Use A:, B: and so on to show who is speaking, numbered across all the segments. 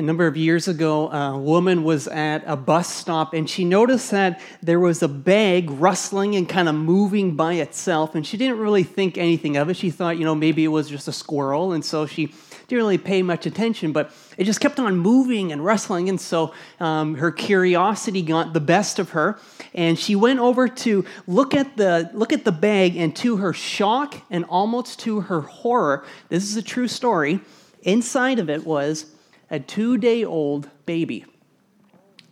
A: A number of years ago, a woman was at a bus stop and she noticed that there was a bag rustling and kind of moving by itself. And she didn't really think anything of it. She thought, you know, maybe it was just a squirrel. And so she didn't really pay much attention, but it just kept on moving and rustling. And so um, her curiosity got the best of her. And she went over to look at, the, look at the bag. And to her shock and almost to her horror, this is a true story, inside of it was a two day old baby.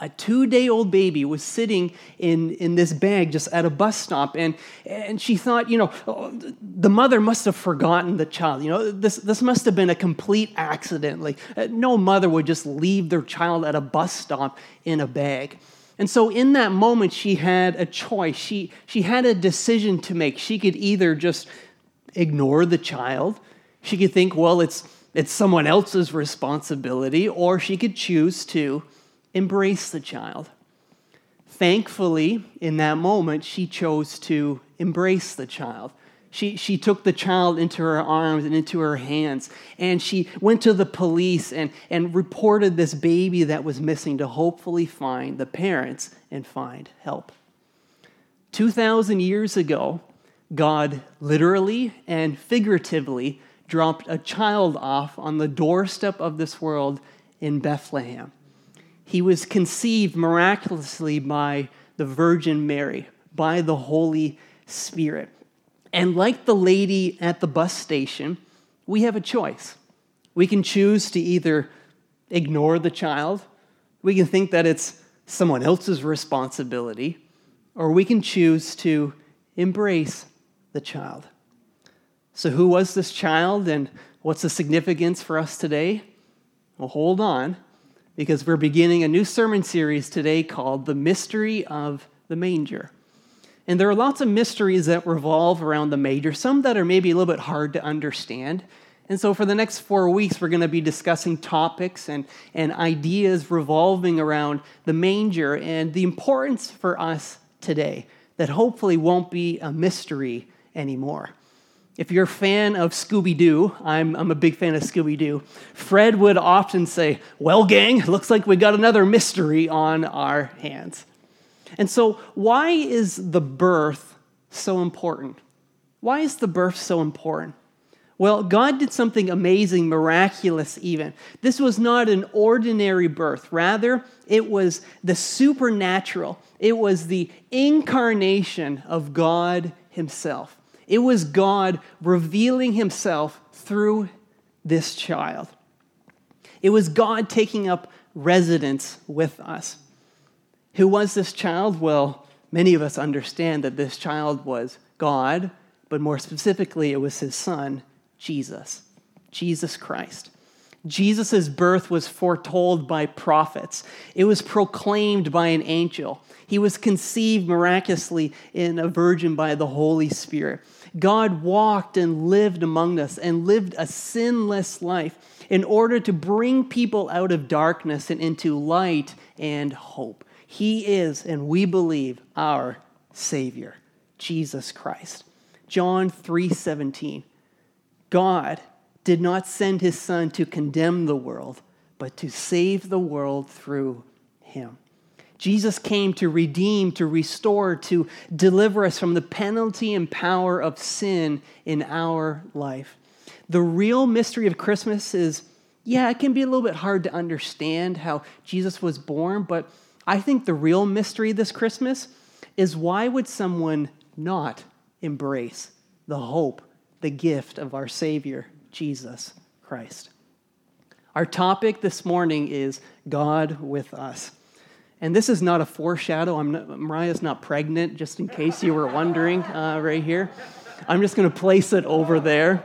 A: A two day old baby was sitting in, in this bag just at a bus stop, and, and she thought, you know, oh, the mother must have forgotten the child. You know, this, this must have been a complete accident. Like, uh, no mother would just leave their child at a bus stop in a bag. And so, in that moment, she had a choice. She, she had a decision to make. She could either just ignore the child, she could think, well, it's it's someone else's responsibility, or she could choose to embrace the child. Thankfully, in that moment, she chose to embrace the child. She, she took the child into her arms and into her hands, and she went to the police and, and reported this baby that was missing to hopefully find the parents and find help. 2,000 years ago, God literally and figuratively dropped a child off on the doorstep of this world in Bethlehem. He was conceived miraculously by the Virgin Mary, by the Holy Spirit. And like the lady at the bus station, we have a choice. We can choose to either ignore the child, we can think that it's someone else's responsibility, or we can choose to embrace the child. So, who was this child and what's the significance for us today? Well, hold on, because we're beginning a new sermon series today called The Mystery of the Manger. And there are lots of mysteries that revolve around the manger, some that are maybe a little bit hard to understand. And so, for the next four weeks, we're going to be discussing topics and, and ideas revolving around the manger and the importance for us today that hopefully won't be a mystery anymore. If you're a fan of Scooby Doo, I'm, I'm a big fan of Scooby Doo, Fred would often say, Well, gang, looks like we got another mystery on our hands. And so, why is the birth so important? Why is the birth so important? Well, God did something amazing, miraculous, even. This was not an ordinary birth. Rather, it was the supernatural, it was the incarnation of God Himself. It was God revealing himself through this child. It was God taking up residence with us. Who was this child? Well, many of us understand that this child was God, but more specifically, it was his son, Jesus, Jesus Christ. Jesus' birth was foretold by prophets. It was proclaimed by an angel. He was conceived miraculously in a virgin by the Holy Spirit. God walked and lived among us and lived a sinless life in order to bring people out of darkness and into light and hope. He is, and we believe, our Savior, Jesus Christ. John 3:17. God did not send his son to condemn the world, but to save the world through him. Jesus came to redeem, to restore, to deliver us from the penalty and power of sin in our life. The real mystery of Christmas is yeah, it can be a little bit hard to understand how Jesus was born, but I think the real mystery this Christmas is why would someone not embrace the hope, the gift of our Savior, Jesus Christ? Our topic this morning is God with us. And this is not a foreshadow. I'm not, Mariah's not pregnant, just in case you were wondering uh, right here. I'm just going to place it over there.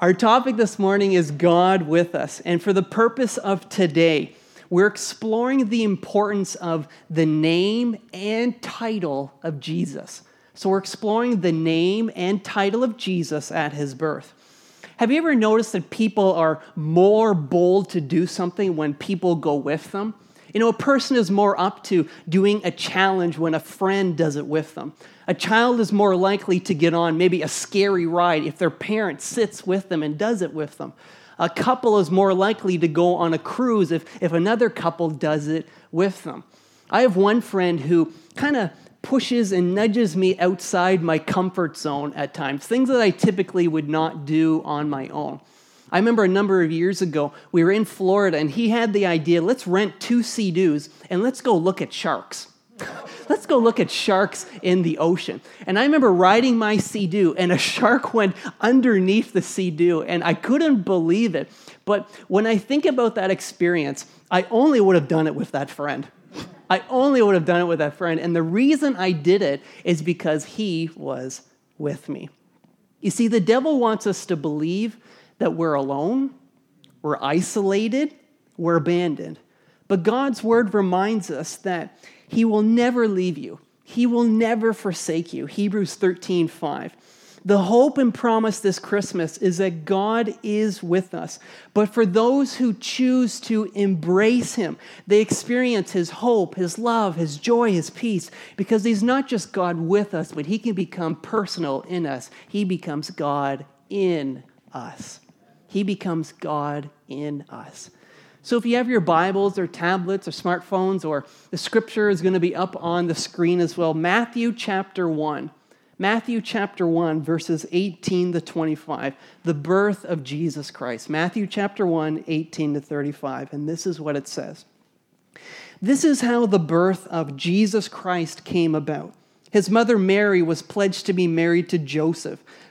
A: Our topic this morning is God with us. And for the purpose of today, we're exploring the importance of the name and title of Jesus. So we're exploring the name and title of Jesus at his birth. Have you ever noticed that people are more bold to do something when people go with them? You know, a person is more up to doing a challenge when a friend does it with them. A child is more likely to get on maybe a scary ride if their parent sits with them and does it with them. A couple is more likely to go on a cruise if, if another couple does it with them. I have one friend who kind of pushes and nudges me outside my comfort zone at times, things that I typically would not do on my own. I remember a number of years ago, we were in Florida and he had the idea let's rent two Sea-Doos and let's go look at sharks. let's go look at sharks in the ocean. And I remember riding my Sea-Doo and a shark went underneath the Sea-Doo and I couldn't believe it. But when I think about that experience, I only would have done it with that friend. I only would have done it with that friend. And the reason I did it is because he was with me. You see, the devil wants us to believe that we're alone, we're isolated, we're abandoned. But God's word reminds us that he will never leave you. He will never forsake you. Hebrews 13, 5. The hope and promise this Christmas is that God is with us. But for those who choose to embrace Him, they experience His hope, His love, His joy, His peace, because He's not just God with us, but He can become personal in us. He becomes God in us. He becomes God in us. So if you have your Bibles or tablets or smartphones, or the scripture is going to be up on the screen as well, Matthew chapter 1. Matthew chapter 1, verses 18 to 25, the birth of Jesus Christ. Matthew chapter 1, 18 to 35. And this is what it says This is how the birth of Jesus Christ came about. His mother Mary was pledged to be married to Joseph,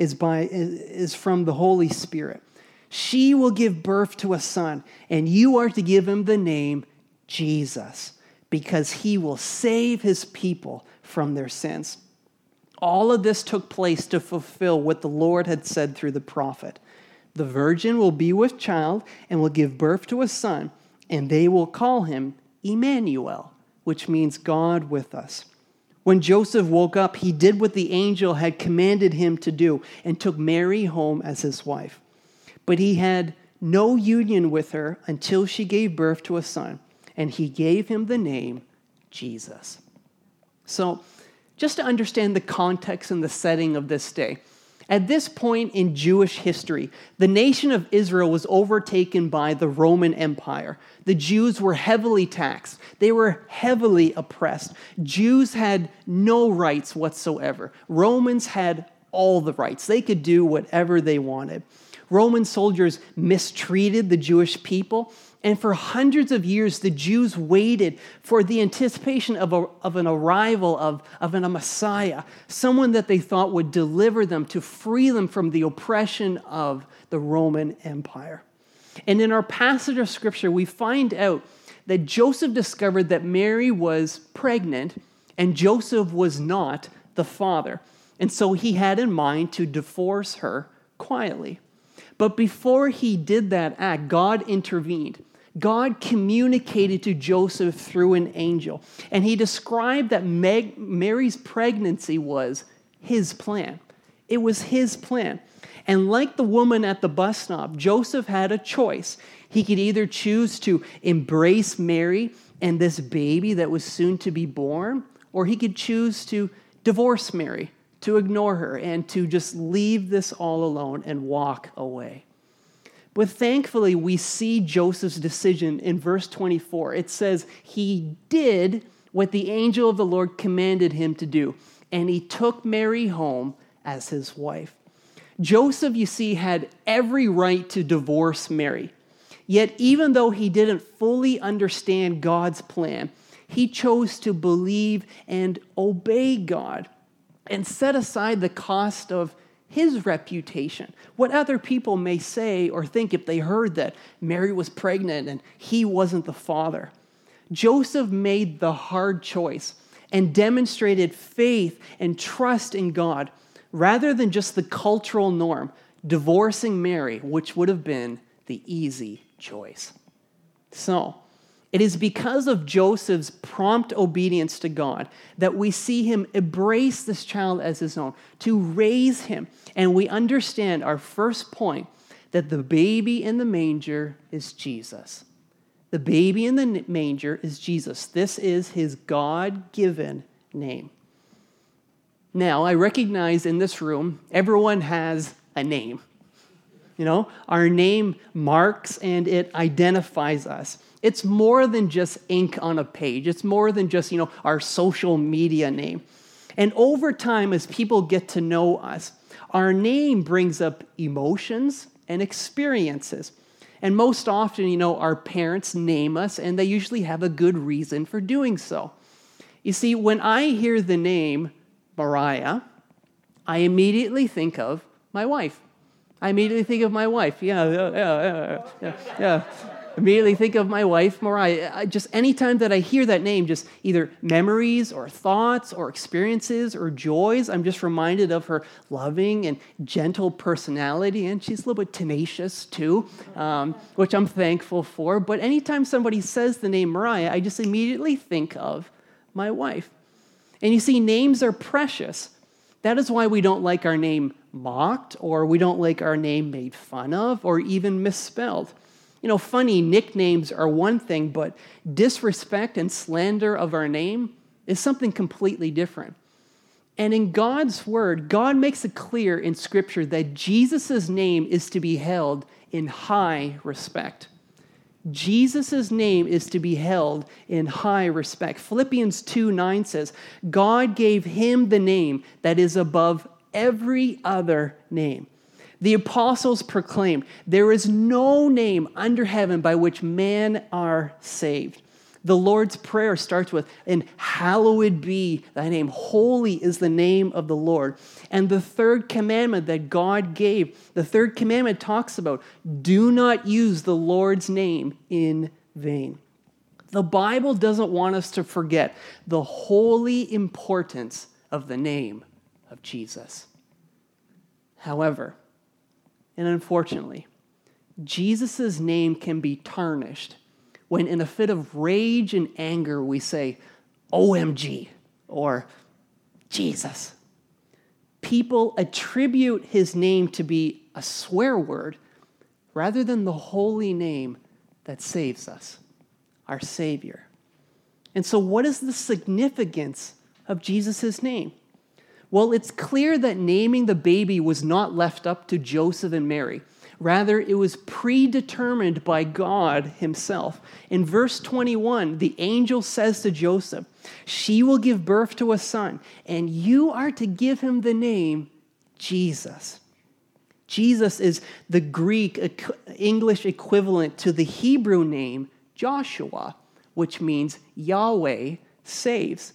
A: is, by, is from the Holy Spirit. She will give birth to a son, and you are to give him the name Jesus, because he will save his people from their sins. All of this took place to fulfill what the Lord had said through the prophet. The virgin will be with child and will give birth to a son, and they will call him Emmanuel, which means God with us. When Joseph woke up, he did what the angel had commanded him to do and took Mary home as his wife. But he had no union with her until she gave birth to a son, and he gave him the name Jesus. So, just to understand the context and the setting of this day. At this point in Jewish history, the nation of Israel was overtaken by the Roman Empire. The Jews were heavily taxed, they were heavily oppressed. Jews had no rights whatsoever. Romans had all the rights, they could do whatever they wanted. Roman soldiers mistreated the Jewish people. And for hundreds of years, the Jews waited for the anticipation of, a, of an arrival of, of an, a Messiah, someone that they thought would deliver them to free them from the oppression of the Roman Empire. And in our passage of scripture, we find out that Joseph discovered that Mary was pregnant and Joseph was not the father. And so he had in mind to divorce her quietly. But before he did that act, God intervened. God communicated to Joseph through an angel. And he described that Meg, Mary's pregnancy was his plan. It was his plan. And like the woman at the bus stop, Joseph had a choice. He could either choose to embrace Mary and this baby that was soon to be born, or he could choose to divorce Mary, to ignore her, and to just leave this all alone and walk away. But thankfully, we see Joseph's decision in verse 24. It says, He did what the angel of the Lord commanded him to do, and he took Mary home as his wife. Joseph, you see, had every right to divorce Mary. Yet, even though he didn't fully understand God's plan, he chose to believe and obey God and set aside the cost of his reputation, what other people may say or think if they heard that Mary was pregnant and he wasn't the father. Joseph made the hard choice and demonstrated faith and trust in God rather than just the cultural norm, divorcing Mary, which would have been the easy choice. So, it is because of Joseph's prompt obedience to God that we see him embrace this child as his own, to raise him. And we understand our first point that the baby in the manger is Jesus. The baby in the manger is Jesus. This is his God given name. Now, I recognize in this room, everyone has a name. You know, our name marks and it identifies us. It's more than just ink on a page. It's more than just, you know, our social media name. And over time, as people get to know us, our name brings up emotions and experiences. And most often, you know, our parents name us, and they usually have a good reason for doing so. You see, when I hear the name Mariah, I immediately think of my wife. I immediately think of my wife. Yeah, yeah, yeah, yeah, yeah. Immediately think of my wife, Mariah. I just anytime that I hear that name, just either memories or thoughts or experiences or joys, I'm just reminded of her loving and gentle personality. And she's a little bit tenacious too, um, which I'm thankful for. But anytime somebody says the name Mariah, I just immediately think of my wife. And you see, names are precious. That is why we don't like our name mocked, or we don't like our name made fun of, or even misspelled. You know, funny nicknames are one thing, but disrespect and slander of our name is something completely different. And in God's word, God makes it clear in Scripture that Jesus' name is to be held in high respect. Jesus' name is to be held in high respect. Philippians 2 9 says, God gave him the name that is above every other name. The apostles proclaimed, There is no name under heaven by which men are saved. The Lord's Prayer starts with, And hallowed be thy name. Holy is the name of the Lord. And the third commandment that God gave, the third commandment talks about, Do not use the Lord's name in vain. The Bible doesn't want us to forget the holy importance of the name of Jesus. However, and unfortunately, Jesus' name can be tarnished when, in a fit of rage and anger, we say, OMG, or Jesus. People attribute his name to be a swear word rather than the holy name that saves us, our Savior. And so, what is the significance of Jesus' name? Well, it's clear that naming the baby was not left up to Joseph and Mary. Rather, it was predetermined by God Himself. In verse 21, the angel says to Joseph, She will give birth to a son, and you are to give him the name Jesus. Jesus is the Greek English equivalent to the Hebrew name Joshua, which means Yahweh saves.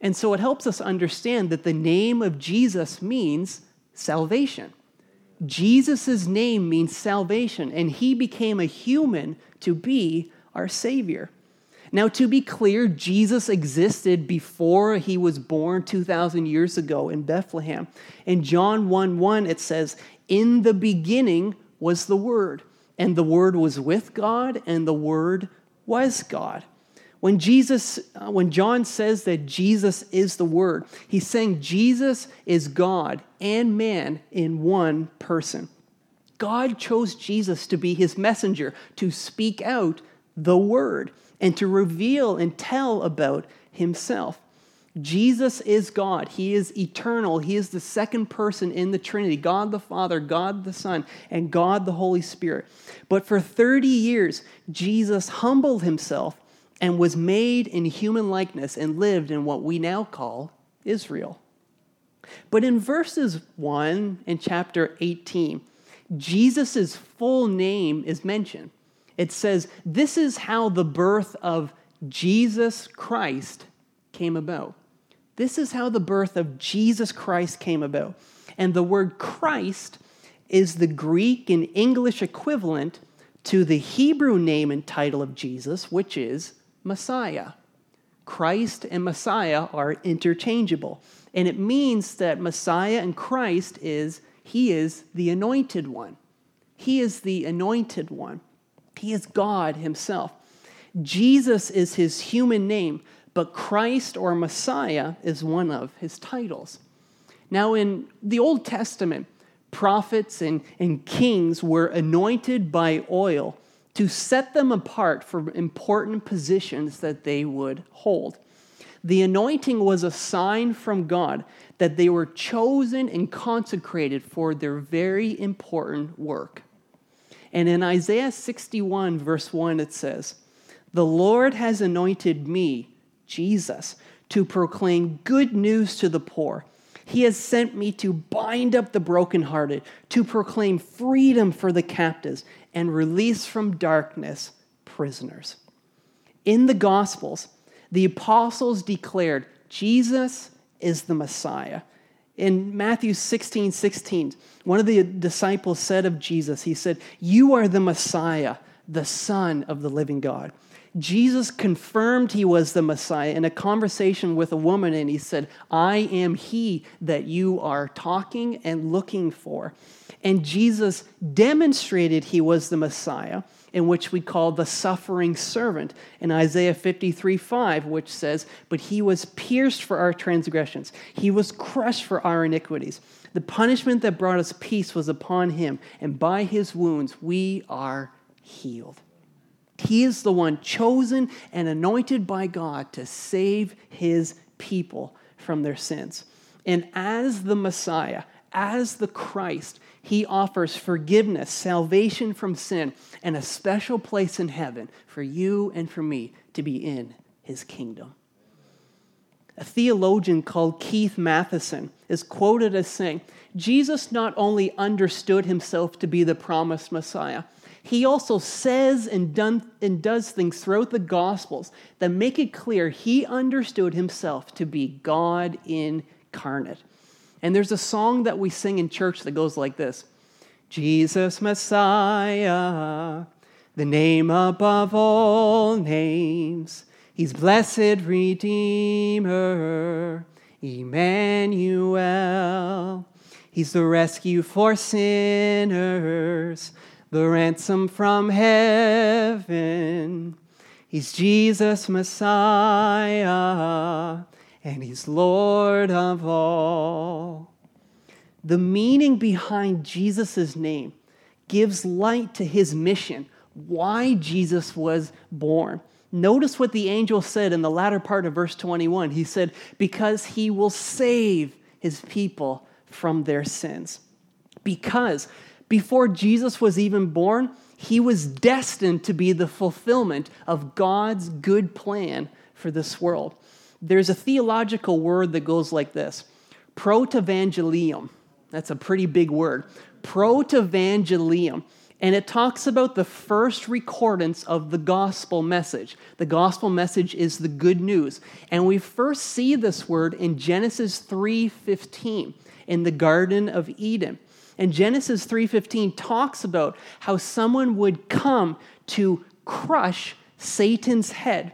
A: And so it helps us understand that the name of Jesus means salvation. Jesus' name means salvation, and he became a human to be our Savior. Now, to be clear, Jesus existed before he was born 2,000 years ago in Bethlehem. In John 1 1, it says, In the beginning was the Word, and the Word was with God, and the Word was God. When Jesus, uh, when John says that Jesus is the Word, he's saying Jesus is God and man in one person. God chose Jesus to be his messenger, to speak out the Word, and to reveal and tell about himself. Jesus is God. He is eternal. He is the second person in the Trinity God the Father, God the Son, and God the Holy Spirit. But for 30 years, Jesus humbled himself and was made in human likeness and lived in what we now call Israel. But in verses 1 and chapter 18, Jesus' full name is mentioned. It says, This is how the birth of Jesus Christ came about. This is how the birth of Jesus Christ came about. And the word Christ is the Greek and English equivalent to the Hebrew name and title of Jesus, which is Messiah. Christ and Messiah are interchangeable. And it means that Messiah and Christ is, he is the anointed one. He is the anointed one, He is God Himself. Jesus is His human name, but Christ or Messiah is one of His titles. Now, in the Old Testament, prophets and, and kings were anointed by oil to set them apart for important positions that they would hold. The anointing was a sign from God that they were chosen and consecrated for their very important work. And in Isaiah 61, verse 1, it says, The Lord has anointed me, Jesus, to proclaim good news to the poor. He has sent me to bind up the brokenhearted, to proclaim freedom for the captives, and release from darkness prisoners. In the Gospels, the apostles declared Jesus is the Messiah. In Matthew 16 16, one of the disciples said of Jesus, He said, You are the Messiah, the Son of the living God. Jesus confirmed he was the Messiah in a conversation with a woman, and he said, I am he that you are talking and looking for. And Jesus demonstrated he was the Messiah, in which we call the suffering servant in Isaiah 53 5, which says, But he was pierced for our transgressions, he was crushed for our iniquities. The punishment that brought us peace was upon him, and by his wounds we are healed. He is the one chosen and anointed by God to save his people from their sins. And as the Messiah, as the Christ, he offers forgiveness, salvation from sin, and a special place in heaven for you and for me to be in his kingdom. A theologian called Keith Mathison is quoted as saying, Jesus not only understood himself to be the promised Messiah, he also says and, done, and does things throughout the Gospels that make it clear he understood himself to be God incarnate. And there's a song that we sing in church that goes like this Jesus Messiah, the name above all names. He's blessed Redeemer, Emmanuel. He's the rescue for sinners the ransom from heaven. He's Jesus Messiah, and He's Lord of all. The meaning behind Jesus' name gives light to his mission, why Jesus was born. Notice what the angel said in the latter part of verse 21. He said, Because he will save his people from their sins. Because before Jesus was even born, he was destined to be the fulfillment of God's good plan for this world. There's a theological word that goes like this protevangelium. That's a pretty big word. Protevangelium. And it talks about the first recordance of the gospel message. The gospel message is the good news. And we first see this word in Genesis 3:15 in the garden of Eden. And Genesis 3:15 talks about how someone would come to crush Satan's head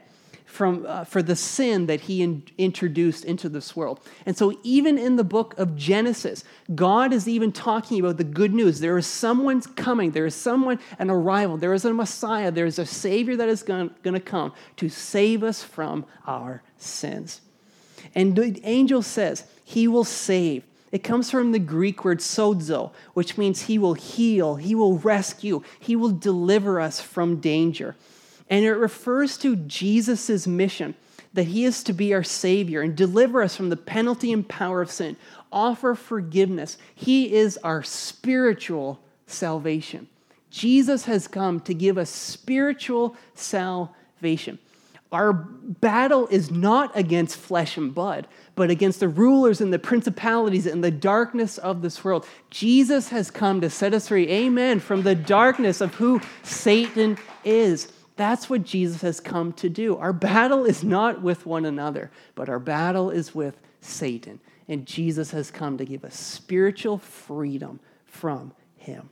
A: from, uh, for the sin that he in, introduced into this world. And so, even in the book of Genesis, God is even talking about the good news. There is someone coming, there is someone, an arrival, there is a Messiah, there is a Savior that is going to come to save us from our sins. And the angel says, He will save. It comes from the Greek word sozo, which means he will heal, he will rescue, he will deliver us from danger. And it refers to Jesus' mission that he is to be our Savior and deliver us from the penalty and power of sin, offer forgiveness. He is our spiritual salvation. Jesus has come to give us spiritual salvation. Our battle is not against flesh and blood, but against the rulers and the principalities and the darkness of this world. Jesus has come to set us free, amen, from the darkness of who Satan is. That's what Jesus has come to do. Our battle is not with one another, but our battle is with Satan. And Jesus has come to give us spiritual freedom from him.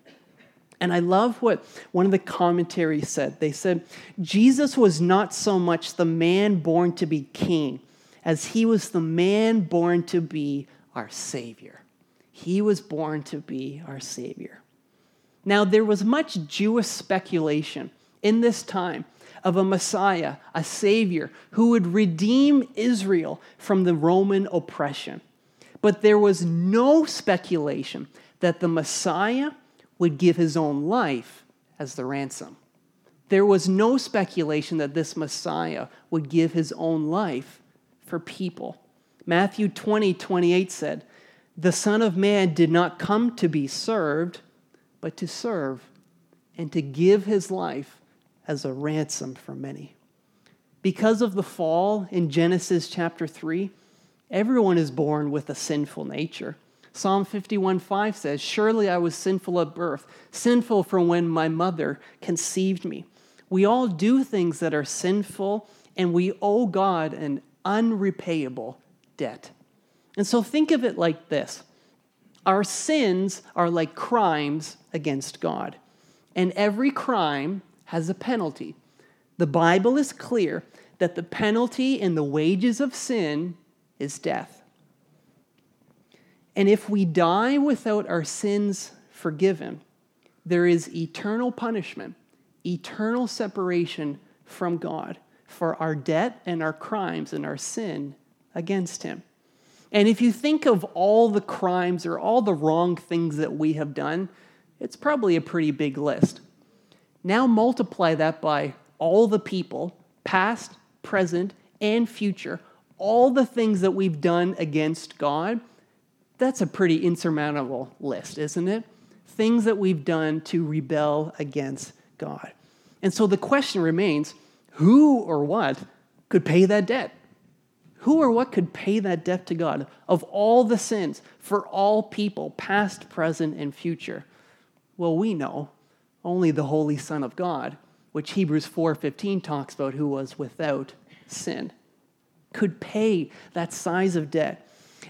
A: And I love what one of the commentaries said. They said, Jesus was not so much the man born to be king as he was the man born to be our Savior. He was born to be our Savior. Now, there was much Jewish speculation in this time of a Messiah, a Savior, who would redeem Israel from the Roman oppression. But there was no speculation that the Messiah would give his own life as the ransom. There was no speculation that this Messiah would give his own life for people. Matthew 20, 28 said, The Son of Man did not come to be served, but to serve and to give his life as a ransom for many. Because of the fall in Genesis chapter 3, everyone is born with a sinful nature. Psalm 51 5 says, Surely I was sinful at birth, sinful from when my mother conceived me. We all do things that are sinful, and we owe God an unrepayable debt. And so think of it like this our sins are like crimes against God, and every crime has a penalty. The Bible is clear that the penalty and the wages of sin is death. And if we die without our sins forgiven, there is eternal punishment, eternal separation from God for our debt and our crimes and our sin against Him. And if you think of all the crimes or all the wrong things that we have done, it's probably a pretty big list. Now multiply that by all the people, past, present, and future, all the things that we've done against God. That's a pretty insurmountable list, isn't it? Things that we've done to rebel against God. And so the question remains who or what could pay that debt? Who or what could pay that debt to God of all the sins for all people, past, present, and future? Well, we know only the Holy Son of God, which Hebrews 4:15 talks about, who was without sin, could pay that size of debt.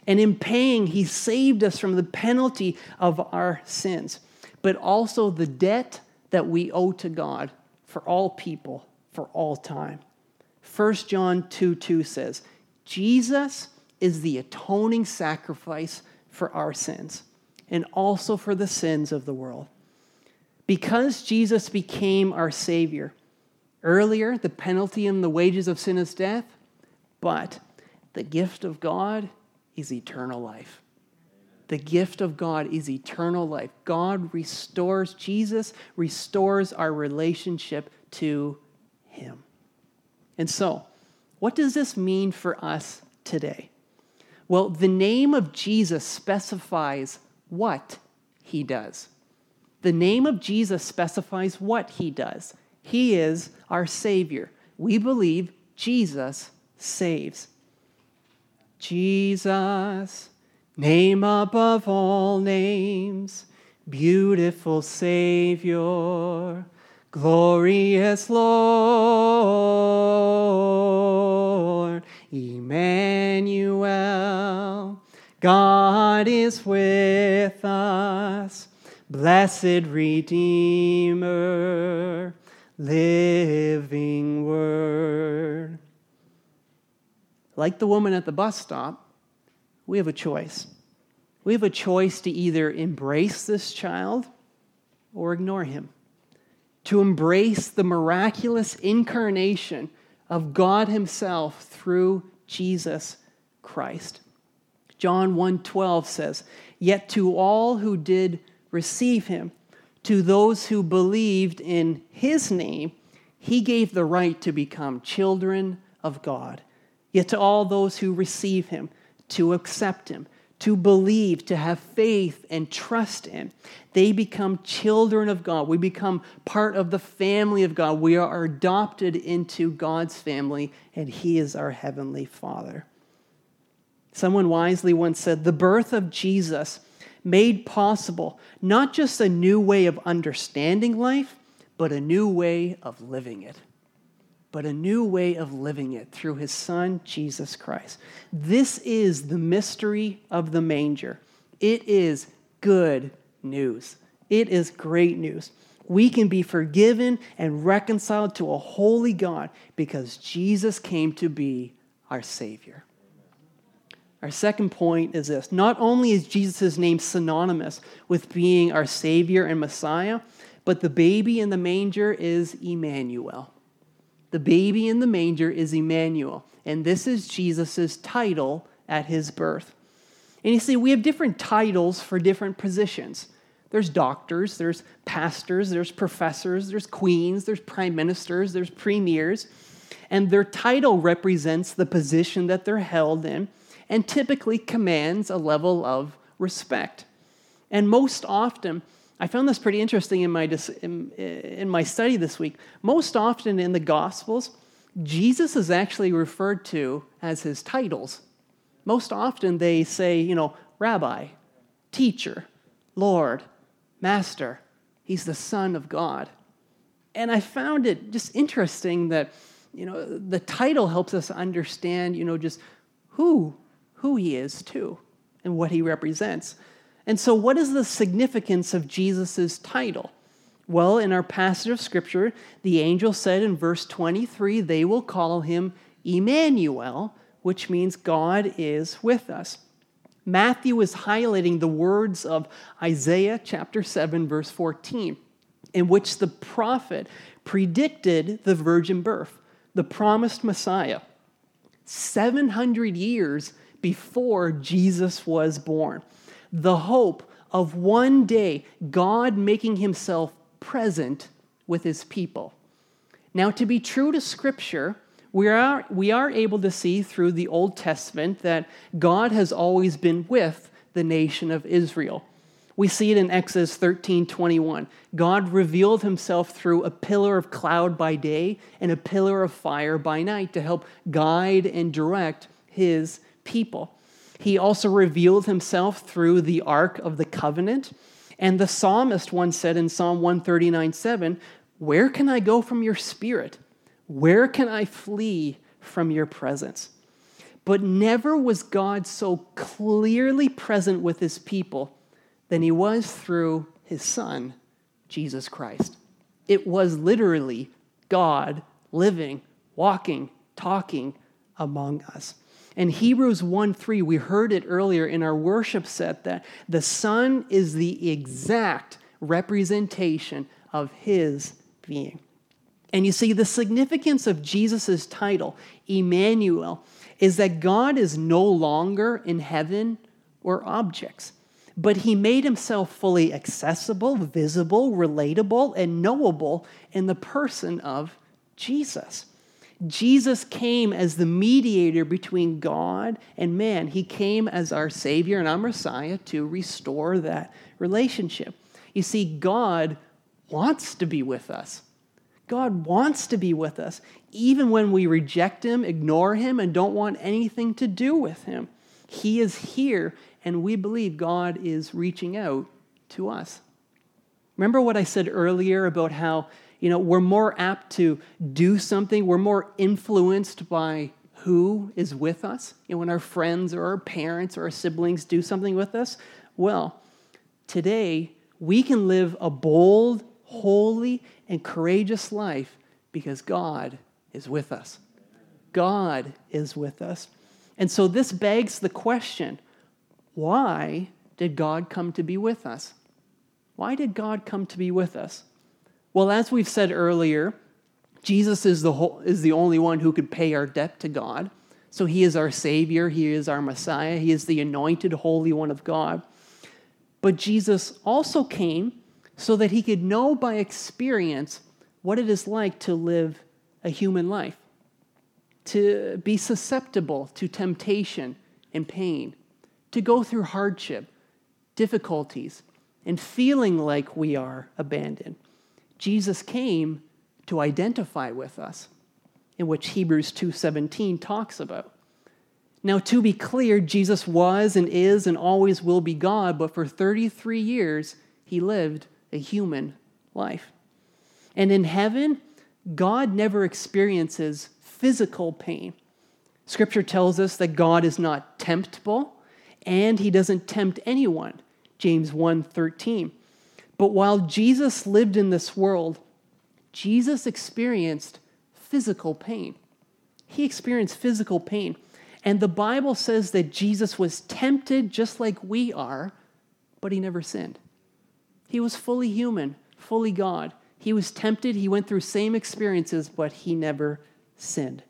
A: And in paying, he saved us from the penalty of our sins, but also the debt that we owe to God for all people, for all time. 1 John 2 2 says, Jesus is the atoning sacrifice for our sins and also for the sins of the world. Because Jesus became our Savior, earlier the penalty and the wages of sin is death, but the gift of God is eternal life. The gift of God is eternal life. God restores, Jesus restores our relationship to Him. And so, what does this mean for us today? Well, the name of Jesus specifies what he does. The name of Jesus specifies what he does. He is our Savior. We believe Jesus saves. Jesus, name above all names, beautiful Savior, glorious Lord. Emmanuel, God is with us, blessed Redeemer, living Word. Like the woman at the bus stop, we have a choice. We have a choice to either embrace this child or ignore him, to embrace the miraculous incarnation of God himself through Jesus Christ. John 1:12 says, "Yet to all who did receive him, to those who believed in his name, he gave the right to become children of God. Yet to all those who receive him, to accept him, to believe, to have faith and trust in. They become children of God. We become part of the family of God. We are adopted into God's family, and He is our heavenly Father. Someone wisely once said, The birth of Jesus made possible not just a new way of understanding life, but a new way of living it but a new way of living it through his son, Jesus Christ. This is the mystery of the manger. It is good news. It is great news. We can be forgiven and reconciled to a holy God because Jesus came to be our Savior. Our second point is this not only is Jesus' name synonymous with being our Savior and Messiah, but the baby in the manger is Emmanuel. The baby in the manger is Emmanuel, and this is Jesus' title at his birth. And you see, we have different titles for different positions. There's doctors, there's pastors, there's professors, there's queens, there's prime ministers, there's premiers. And their title represents the position that they're held in and typically commands a level of respect. And most often, I found this pretty interesting in my, in, in my study this week. Most often in the Gospels, Jesus is actually referred to as his titles. Most often they say, you know, rabbi, teacher, Lord, master. He's the Son of God. And I found it just interesting that, you know, the title helps us understand, you know, just who, who he is too and what he represents. And so, what is the significance of Jesus' title? Well, in our passage of scripture, the angel said in verse 23, they will call him Emmanuel, which means God is with us. Matthew is highlighting the words of Isaiah chapter 7, verse 14, in which the prophet predicted the virgin birth, the promised Messiah, 700 years before Jesus was born. The hope of one day God making himself present with his people. Now, to be true to Scripture, we are, we are able to see through the Old Testament that God has always been with the nation of Israel. We see it in Exodus 13 21. God revealed himself through a pillar of cloud by day and a pillar of fire by night to help guide and direct his people. He also revealed himself through the Ark of the Covenant. And the psalmist once said in Psalm 139 7, Where can I go from your spirit? Where can I flee from your presence? But never was God so clearly present with his people than he was through his son, Jesus Christ. It was literally God living, walking, talking among us. In Hebrews 1 3, we heard it earlier in our worship set that the Son is the exact representation of his being. And you see, the significance of Jesus' title, Emmanuel, is that God is no longer in heaven or objects, but he made himself fully accessible, visible, relatable, and knowable in the person of Jesus. Jesus came as the mediator between God and man. He came as our Savior and our Messiah to restore that relationship. You see, God wants to be with us. God wants to be with us, even when we reject Him, ignore Him, and don't want anything to do with Him. He is here, and we believe God is reaching out to us. Remember what I said earlier about how you know we're more apt to do something, we're more influenced by who is with us. You know, when our friends or our parents or our siblings do something with us, well, today we can live a bold, holy, and courageous life because God is with us. God is with us. And so this begs the question why did God come to be with us? Why did God come to be with us? Well, as we've said earlier, Jesus is the, whole, is the only one who could pay our debt to God. So he is our Savior, he is our Messiah, he is the anointed Holy One of God. But Jesus also came so that he could know by experience what it is like to live a human life, to be susceptible to temptation and pain, to go through hardship, difficulties, and feeling like we are abandoned. Jesus came to identify with us, in which Hebrews 2:17 talks about. Now, to be clear, Jesus was and is and always will be God, but for 33 years, he lived a human life. And in heaven, God never experiences physical pain. Scripture tells us that God is not temptable and he doesn't tempt anyone. James 1:13. But while Jesus lived in this world, Jesus experienced physical pain. He experienced physical pain. And the Bible says that Jesus was tempted just like we are, but he never sinned. He was fully human, fully God. He was tempted, he went through same experiences, but he never sinned.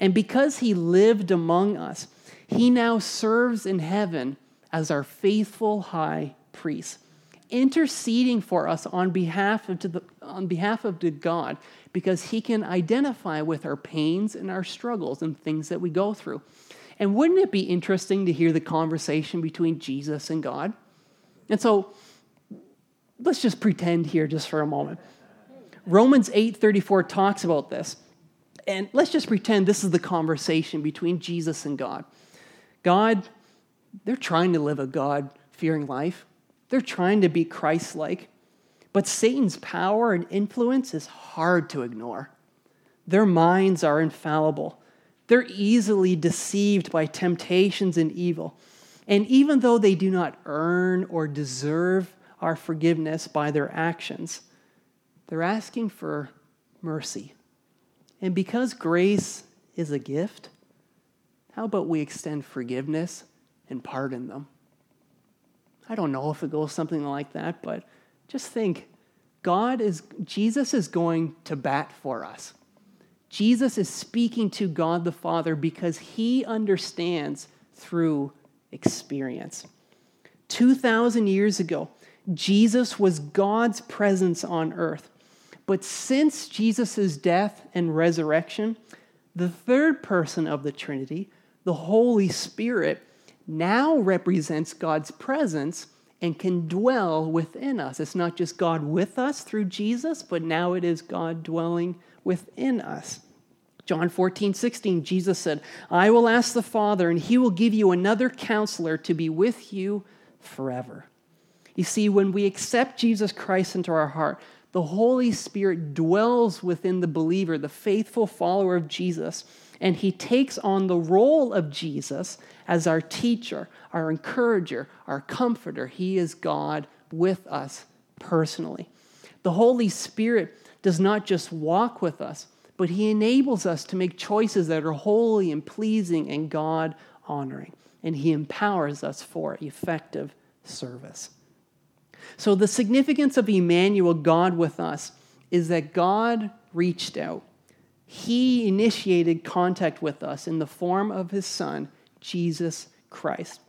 A: And because he lived among us, he now serves in heaven as our faithful high priest, interceding for us on behalf of, the, on behalf of God, because he can identify with our pains and our struggles and things that we go through. And wouldn't it be interesting to hear the conversation between Jesus and God? And so let's just pretend here just for a moment. Romans 8:34 talks about this. And let's just pretend this is the conversation between Jesus and God. God, they're trying to live a God-fearing life. They're trying to be Christ-like. But Satan's power and influence is hard to ignore. Their minds are infallible. They're easily deceived by temptations and evil. And even though they do not earn or deserve our forgiveness by their actions, they're asking for mercy. And because grace is a gift, how about we extend forgiveness and pardon them? I don't know if it goes something like that, but just think God is, Jesus is going to bat for us. Jesus is speaking to God the Father because he understands through experience. 2,000 years ago, Jesus was God's presence on earth. But since Jesus' death and resurrection, the third person of the Trinity, the Holy Spirit, now represents God's presence and can dwell within us. It's not just God with us through Jesus, but now it is God dwelling within us. John 14, 16, Jesus said, I will ask the Father, and he will give you another counselor to be with you forever. You see, when we accept Jesus Christ into our heart, the Holy Spirit dwells within the believer, the faithful follower of Jesus, and he takes on the role of Jesus as our teacher, our encourager, our comforter. He is God with us personally. The Holy Spirit does not just walk with us, but He enables us to make choices that are holy and pleasing and God honoring. And He empowers us for effective service. So, the significance of Emmanuel, God with us, is that God reached out. He initiated contact with us in the form of His Son, Jesus Christ.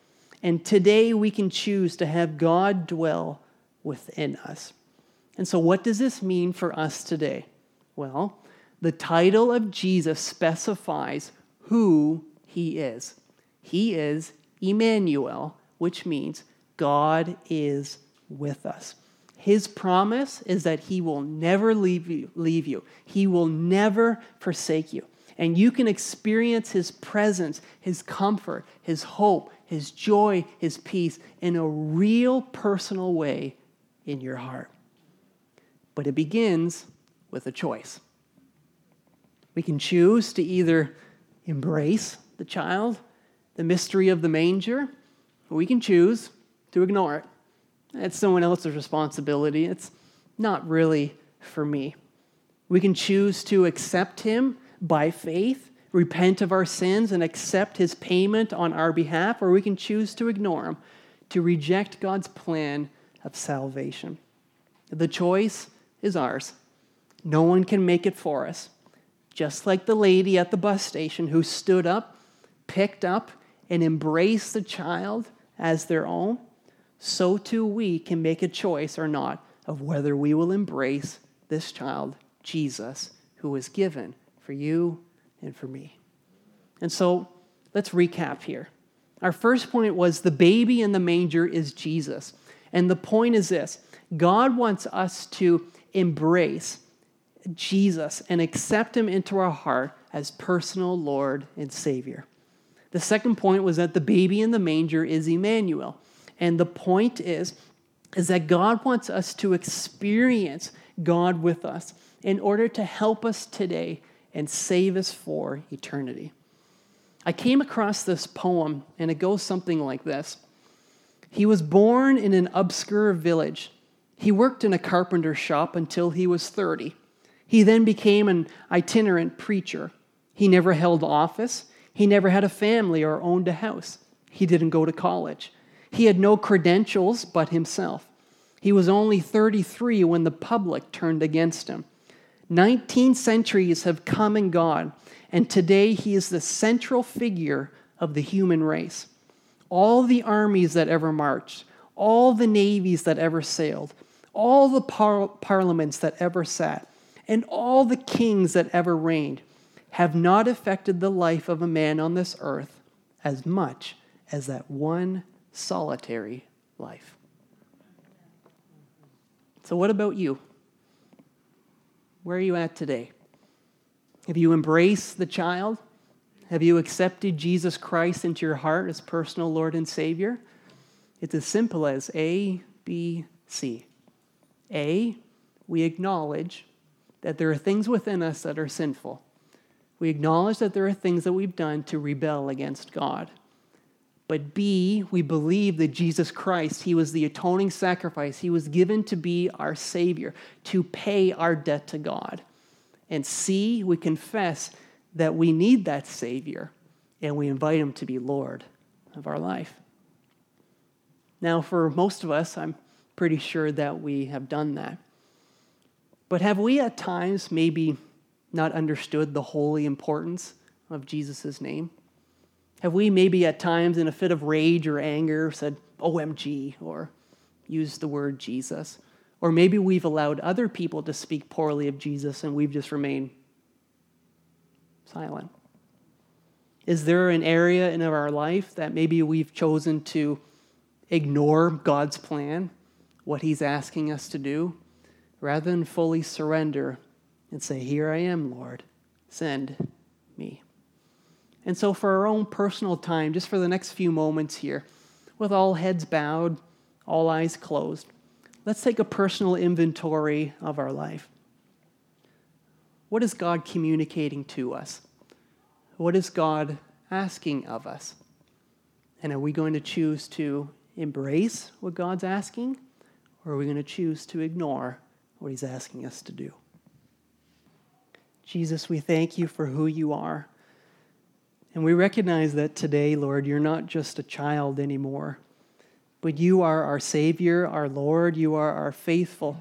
A: And today we can choose to have God dwell within us. And so, what does this mean for us today? Well, the title of Jesus specifies who he is. He is Emmanuel, which means God is with us. His promise is that he will never leave you, leave you. He will never forsake you. And you can experience his presence, his comfort, his hope, his joy, his peace in a real personal way in your heart. But it begins with a choice. We can choose to either embrace the child, the mystery of the manger, or we can choose to ignore it. It's someone else's responsibility. It's not really for me. We can choose to accept him by faith, repent of our sins, and accept his payment on our behalf, or we can choose to ignore him, to reject God's plan of salvation. The choice is ours. No one can make it for us just like the lady at the bus station who stood up, picked up, and embraced the child as their own, so too we can make a choice or not of whether we will embrace this child, Jesus, who was given for you and for me. And so let's recap here. Our first point was the baby in the manger is Jesus. And the point is this God wants us to embrace Jesus and accept him into our heart as personal Lord and Savior. The second point was that the baby in the manger is Emmanuel. And the point is, is that God wants us to experience God with us in order to help us today and save us for eternity. I came across this poem, and it goes something like this He was born in an obscure village. He worked in a carpenter shop until he was 30. He then became an itinerant preacher. He never held office. He never had a family or owned a house. He didn't go to college. He had no credentials but himself. He was only 33 when the public turned against him. 19 centuries have come and gone, and today he is the central figure of the human race. All the armies that ever marched, all the navies that ever sailed, all the par- parliaments that ever sat, and all the kings that ever reigned have not affected the life of a man on this earth as much as that one solitary life. So, what about you? Where are you at today? Have you embraced the child? Have you accepted Jesus Christ into your heart as personal Lord and Savior? It's as simple as A, B, C. A, we acknowledge that there are things within us that are sinful. We acknowledge that there are things that we've done to rebel against God. But B, we believe that Jesus Christ, He was the atoning sacrifice. He was given to be our Savior, to pay our debt to God. And C, we confess that we need that Savior and we invite Him to be Lord of our life. Now, for most of us, I'm pretty sure that we have done that. But have we at times maybe not understood the holy importance of Jesus' name? Have we maybe at times in a fit of rage or anger said, OMG, or used the word Jesus? Or maybe we've allowed other people to speak poorly of Jesus and we've just remained silent. Is there an area in our life that maybe we've chosen to ignore God's plan, what He's asking us to do, rather than fully surrender and say, Here I am, Lord, send me. And so, for our own personal time, just for the next few moments here, with all heads bowed, all eyes closed, let's take a personal inventory of our life. What is God communicating to us? What is God asking of us? And are we going to choose to embrace what God's asking, or are we going to choose to ignore what He's asking us to do? Jesus, we thank you for who you are. And we recognize that today, Lord, you're not just a child anymore, but you are our Savior, our Lord. You are our faithful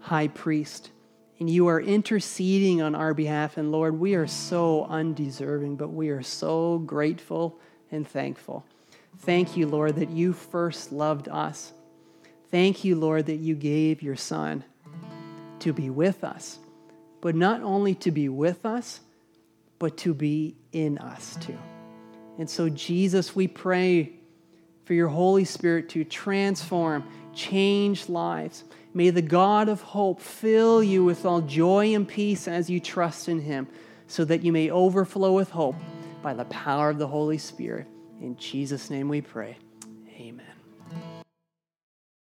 A: high priest. And you are interceding on our behalf. And Lord, we are so undeserving, but we are so grateful and thankful. Thank you, Lord, that you first loved us. Thank you, Lord, that you gave your Son to be with us, but not only to be with us, but to be in us too. And so, Jesus, we pray for your Holy Spirit to transform, change lives. May the God of hope fill you with all joy and peace as you trust in him, so that you may overflow with hope by the power of the Holy Spirit. In Jesus' name we pray.